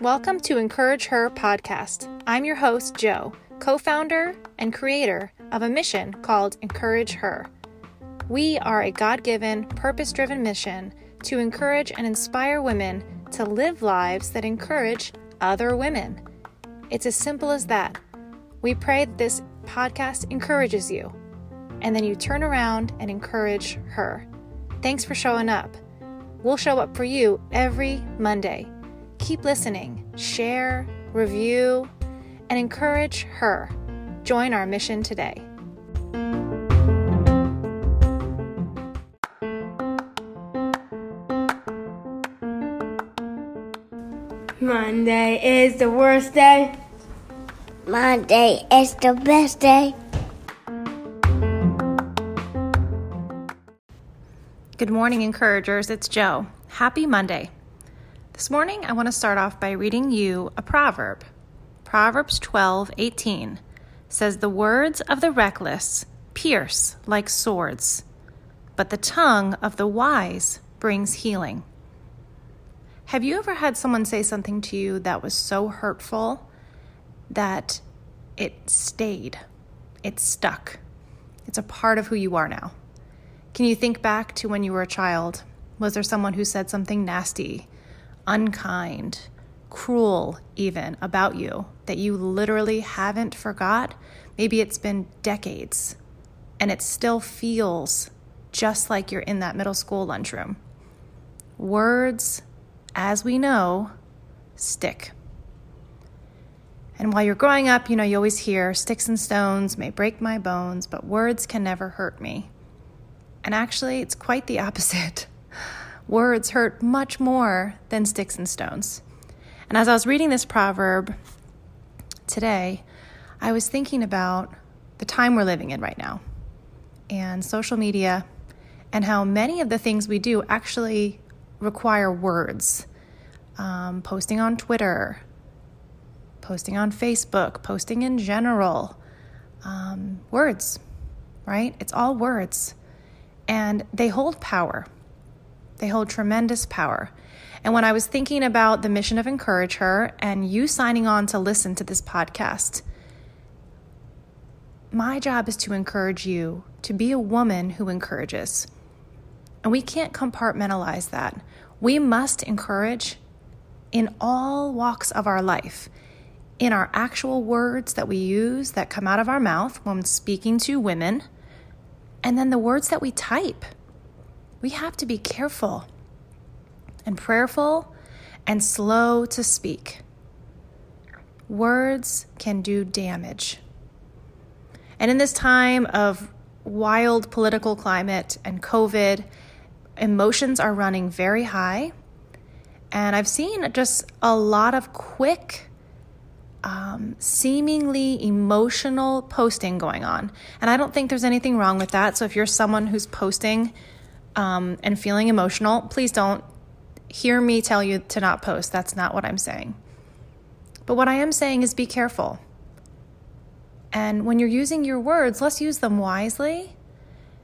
Welcome to Encourage Her podcast. I'm your host, Joe, co founder and creator of a mission called Encourage Her. We are a God given, purpose driven mission to encourage and inspire women to live lives that encourage other women. It's as simple as that. We pray that this podcast encourages you, and then you turn around and encourage her. Thanks for showing up. We'll show up for you every Monday. Keep listening, share, review, and encourage her. Join our mission today. Monday is the worst day. Monday is the best day. Good morning, encouragers. It's Joe. Happy Monday. This morning, I want to start off by reading you a proverb. Proverbs 12 18 says, The words of the reckless pierce like swords, but the tongue of the wise brings healing. Have you ever had someone say something to you that was so hurtful that it stayed? It stuck. It's a part of who you are now. Can you think back to when you were a child? Was there someone who said something nasty, unkind, cruel, even about you that you literally haven't forgot? Maybe it's been decades and it still feels just like you're in that middle school lunchroom. Words, as we know, stick. And while you're growing up, you know, you always hear sticks and stones may break my bones, but words can never hurt me. And actually, it's quite the opposite. Words hurt much more than sticks and stones. And as I was reading this proverb today, I was thinking about the time we're living in right now and social media and how many of the things we do actually require words. Um, posting on Twitter, posting on Facebook, posting in general, um, words, right? It's all words and they hold power. They hold tremendous power. And when I was thinking about the mission of Encourage Her and you signing on to listen to this podcast, my job is to encourage you to be a woman who encourages. And we can't compartmentalize that. We must encourage in all walks of our life, in our actual words that we use that come out of our mouth when speaking to women and then the words that we type. We have to be careful and prayerful and slow to speak. Words can do damage. And in this time of wild political climate and COVID, emotions are running very high. And I've seen just a lot of quick, um, seemingly emotional posting going on. And I don't think there's anything wrong with that. So if you're someone who's posting um, and feeling emotional, please don't hear me tell you to not post. That's not what I'm saying. But what I am saying is be careful. And when you're using your words, let's use them wisely.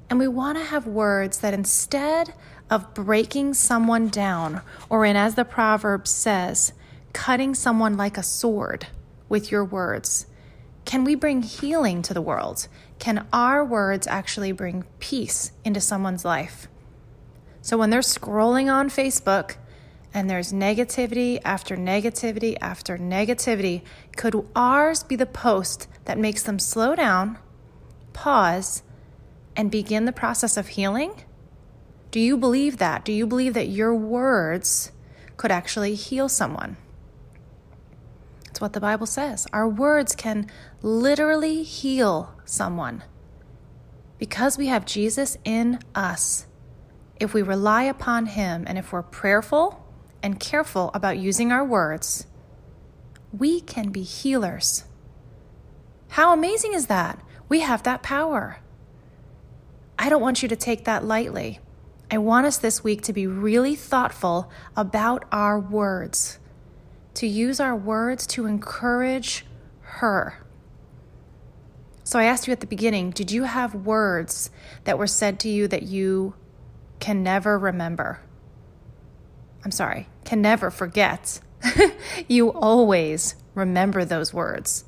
And we want to have words that instead of breaking someone down, or in as the proverb says, cutting someone like a sword, with your words? Can we bring healing to the world? Can our words actually bring peace into someone's life? So when they're scrolling on Facebook and there's negativity after negativity after negativity, could ours be the post that makes them slow down, pause, and begin the process of healing? Do you believe that? Do you believe that your words could actually heal someone? It's what the Bible says. Our words can literally heal someone. Because we have Jesus in us, if we rely upon Him and if we're prayerful and careful about using our words, we can be healers. How amazing is that? We have that power. I don't want you to take that lightly. I want us this week to be really thoughtful about our words to use our words to encourage her. So I asked you at the beginning did you have words that were said to you that you can never remember? I'm sorry, can never forget you always remember those words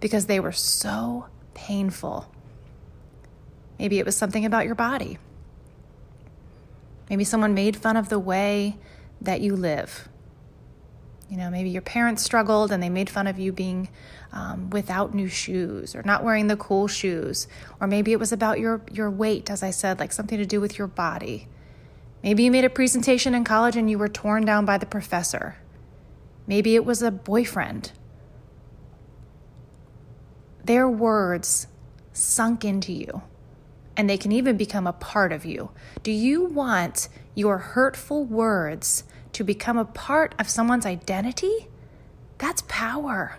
because they were so painful. Maybe it was something about your body. Maybe someone made fun of the way that you live. You know, maybe your parents struggled and they made fun of you being um, without new shoes or not wearing the cool shoes. Or maybe it was about your, your weight, as I said, like something to do with your body. Maybe you made a presentation in college and you were torn down by the professor. Maybe it was a boyfriend. Their words sunk into you, and they can even become a part of you. Do you want your hurtful words to become a part of someone's identity? That's power.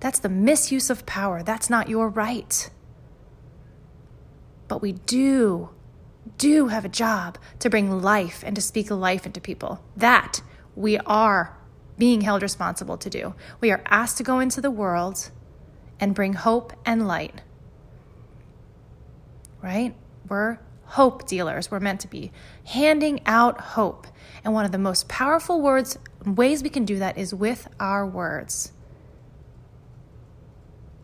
That's the misuse of power. That's not your right. But we do, do have a job to bring life and to speak life into people. That we are being held responsible to do. We are asked to go into the world and bring hope and light. Right? We're hope dealers. We're meant to be handing out hope. And one of the most powerful words, ways we can do that is with our words.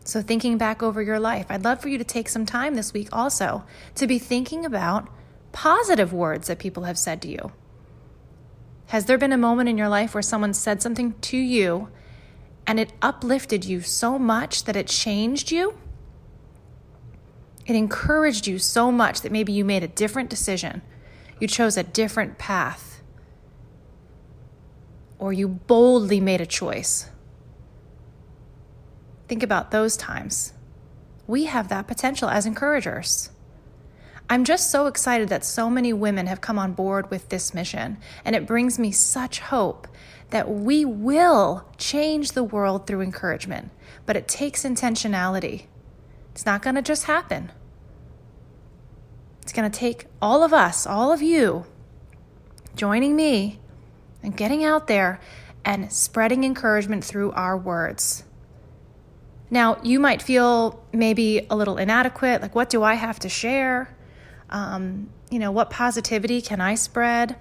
So, thinking back over your life, I'd love for you to take some time this week also to be thinking about positive words that people have said to you. Has there been a moment in your life where someone said something to you and it uplifted you so much that it changed you? It encouraged you so much that maybe you made a different decision. You chose a different path. Or you boldly made a choice. Think about those times. We have that potential as encouragers. I'm just so excited that so many women have come on board with this mission, and it brings me such hope that we will change the world through encouragement, but it takes intentionality. It's not going to just happen. It's going to take all of us, all of you, joining me and getting out there and spreading encouragement through our words. Now, you might feel maybe a little inadequate, like, what do I have to share? Um, you know, what positivity can I spread?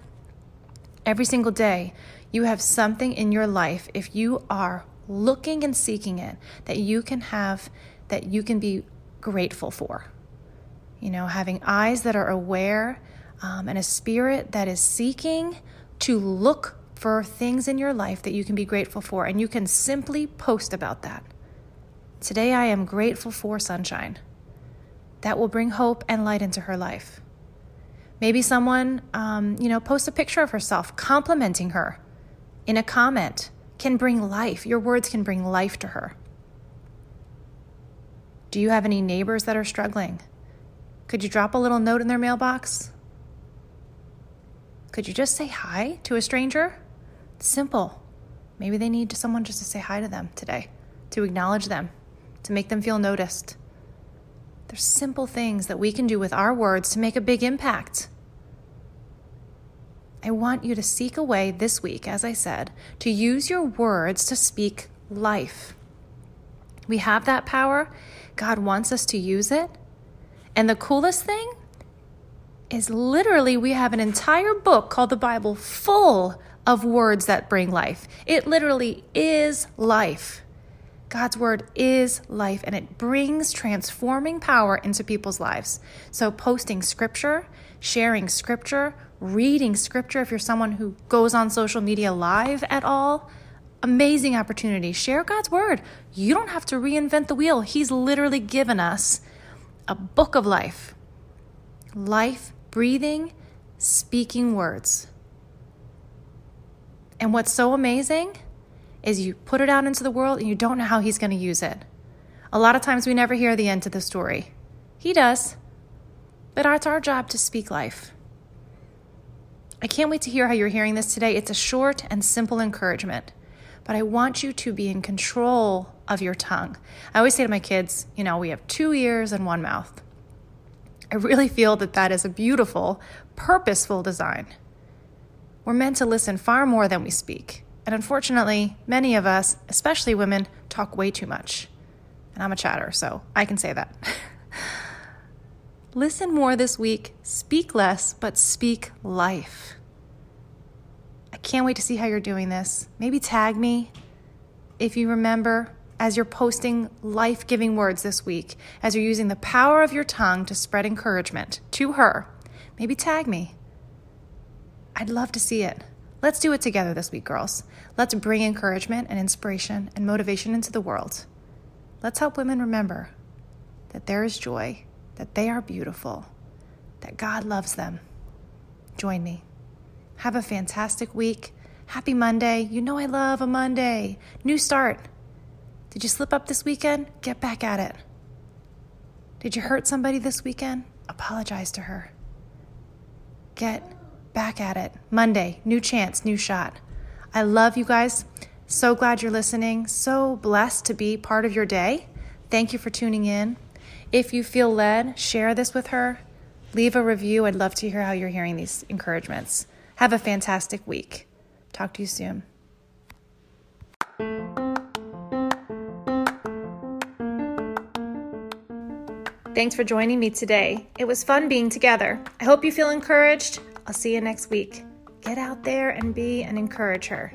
Every single day, you have something in your life, if you are looking and seeking it, that you can have, that you can be grateful for. You know, having eyes that are aware um, and a spirit that is seeking to look for things in your life that you can be grateful for, and you can simply post about that. Today, I am grateful for sunshine that will bring hope and light into her life. Maybe someone, um, you know, posts a picture of herself complimenting her in a comment can bring life. Your words can bring life to her. Do you have any neighbors that are struggling? Could you drop a little note in their mailbox? Could you just say hi to a stranger? simple. Maybe they need someone just to say hi to them today, to acknowledge them, to make them feel noticed. There's simple things that we can do with our words to make a big impact. I want you to seek a way this week, as I said, to use your words to speak life. We have that power. God wants us to use it. And the coolest thing is literally, we have an entire book called the Bible full of words that bring life. It literally is life. God's word is life and it brings transforming power into people's lives. So, posting scripture, sharing scripture, reading scripture, if you're someone who goes on social media live at all, amazing opportunity. Share God's word. You don't have to reinvent the wheel. He's literally given us a book of life. Life, breathing, speaking words. And what's so amazing is you put it out into the world and you don't know how he's going to use it. A lot of times we never hear the end to the story. He does, but it's our job to speak life. I can't wait to hear how you're hearing this today. It's a short and simple encouragement, but I want you to be in control of your tongue. I always say to my kids, you know, we have two ears and one mouth. I really feel that that is a beautiful, purposeful design. We're meant to listen far more than we speak. And unfortunately, many of us, especially women, talk way too much. And I'm a chatter, so I can say that. Listen more this week, speak less, but speak life. I can't wait to see how you're doing this. Maybe tag me if you remember as you're posting life giving words this week, as you're using the power of your tongue to spread encouragement to her. Maybe tag me. I'd love to see it. Let's do it together this week, girls. Let's bring encouragement and inspiration and motivation into the world. Let's help women remember that there is joy, that they are beautiful, that God loves them. Join me. Have a fantastic week. Happy Monday. You know I love a Monday. New start. Did you slip up this weekend? Get back at it. Did you hurt somebody this weekend? Apologize to her. Get back at it. Monday, new chance, new shot. I love you guys. So glad you're listening. So blessed to be part of your day. Thank you for tuning in. If you feel led, share this with her. Leave a review. I'd love to hear how you're hearing these encouragements. Have a fantastic week. Talk to you soon. Thanks for joining me today. It was fun being together. I hope you feel encouraged. I'll see you next week. Get out there and be an encourager.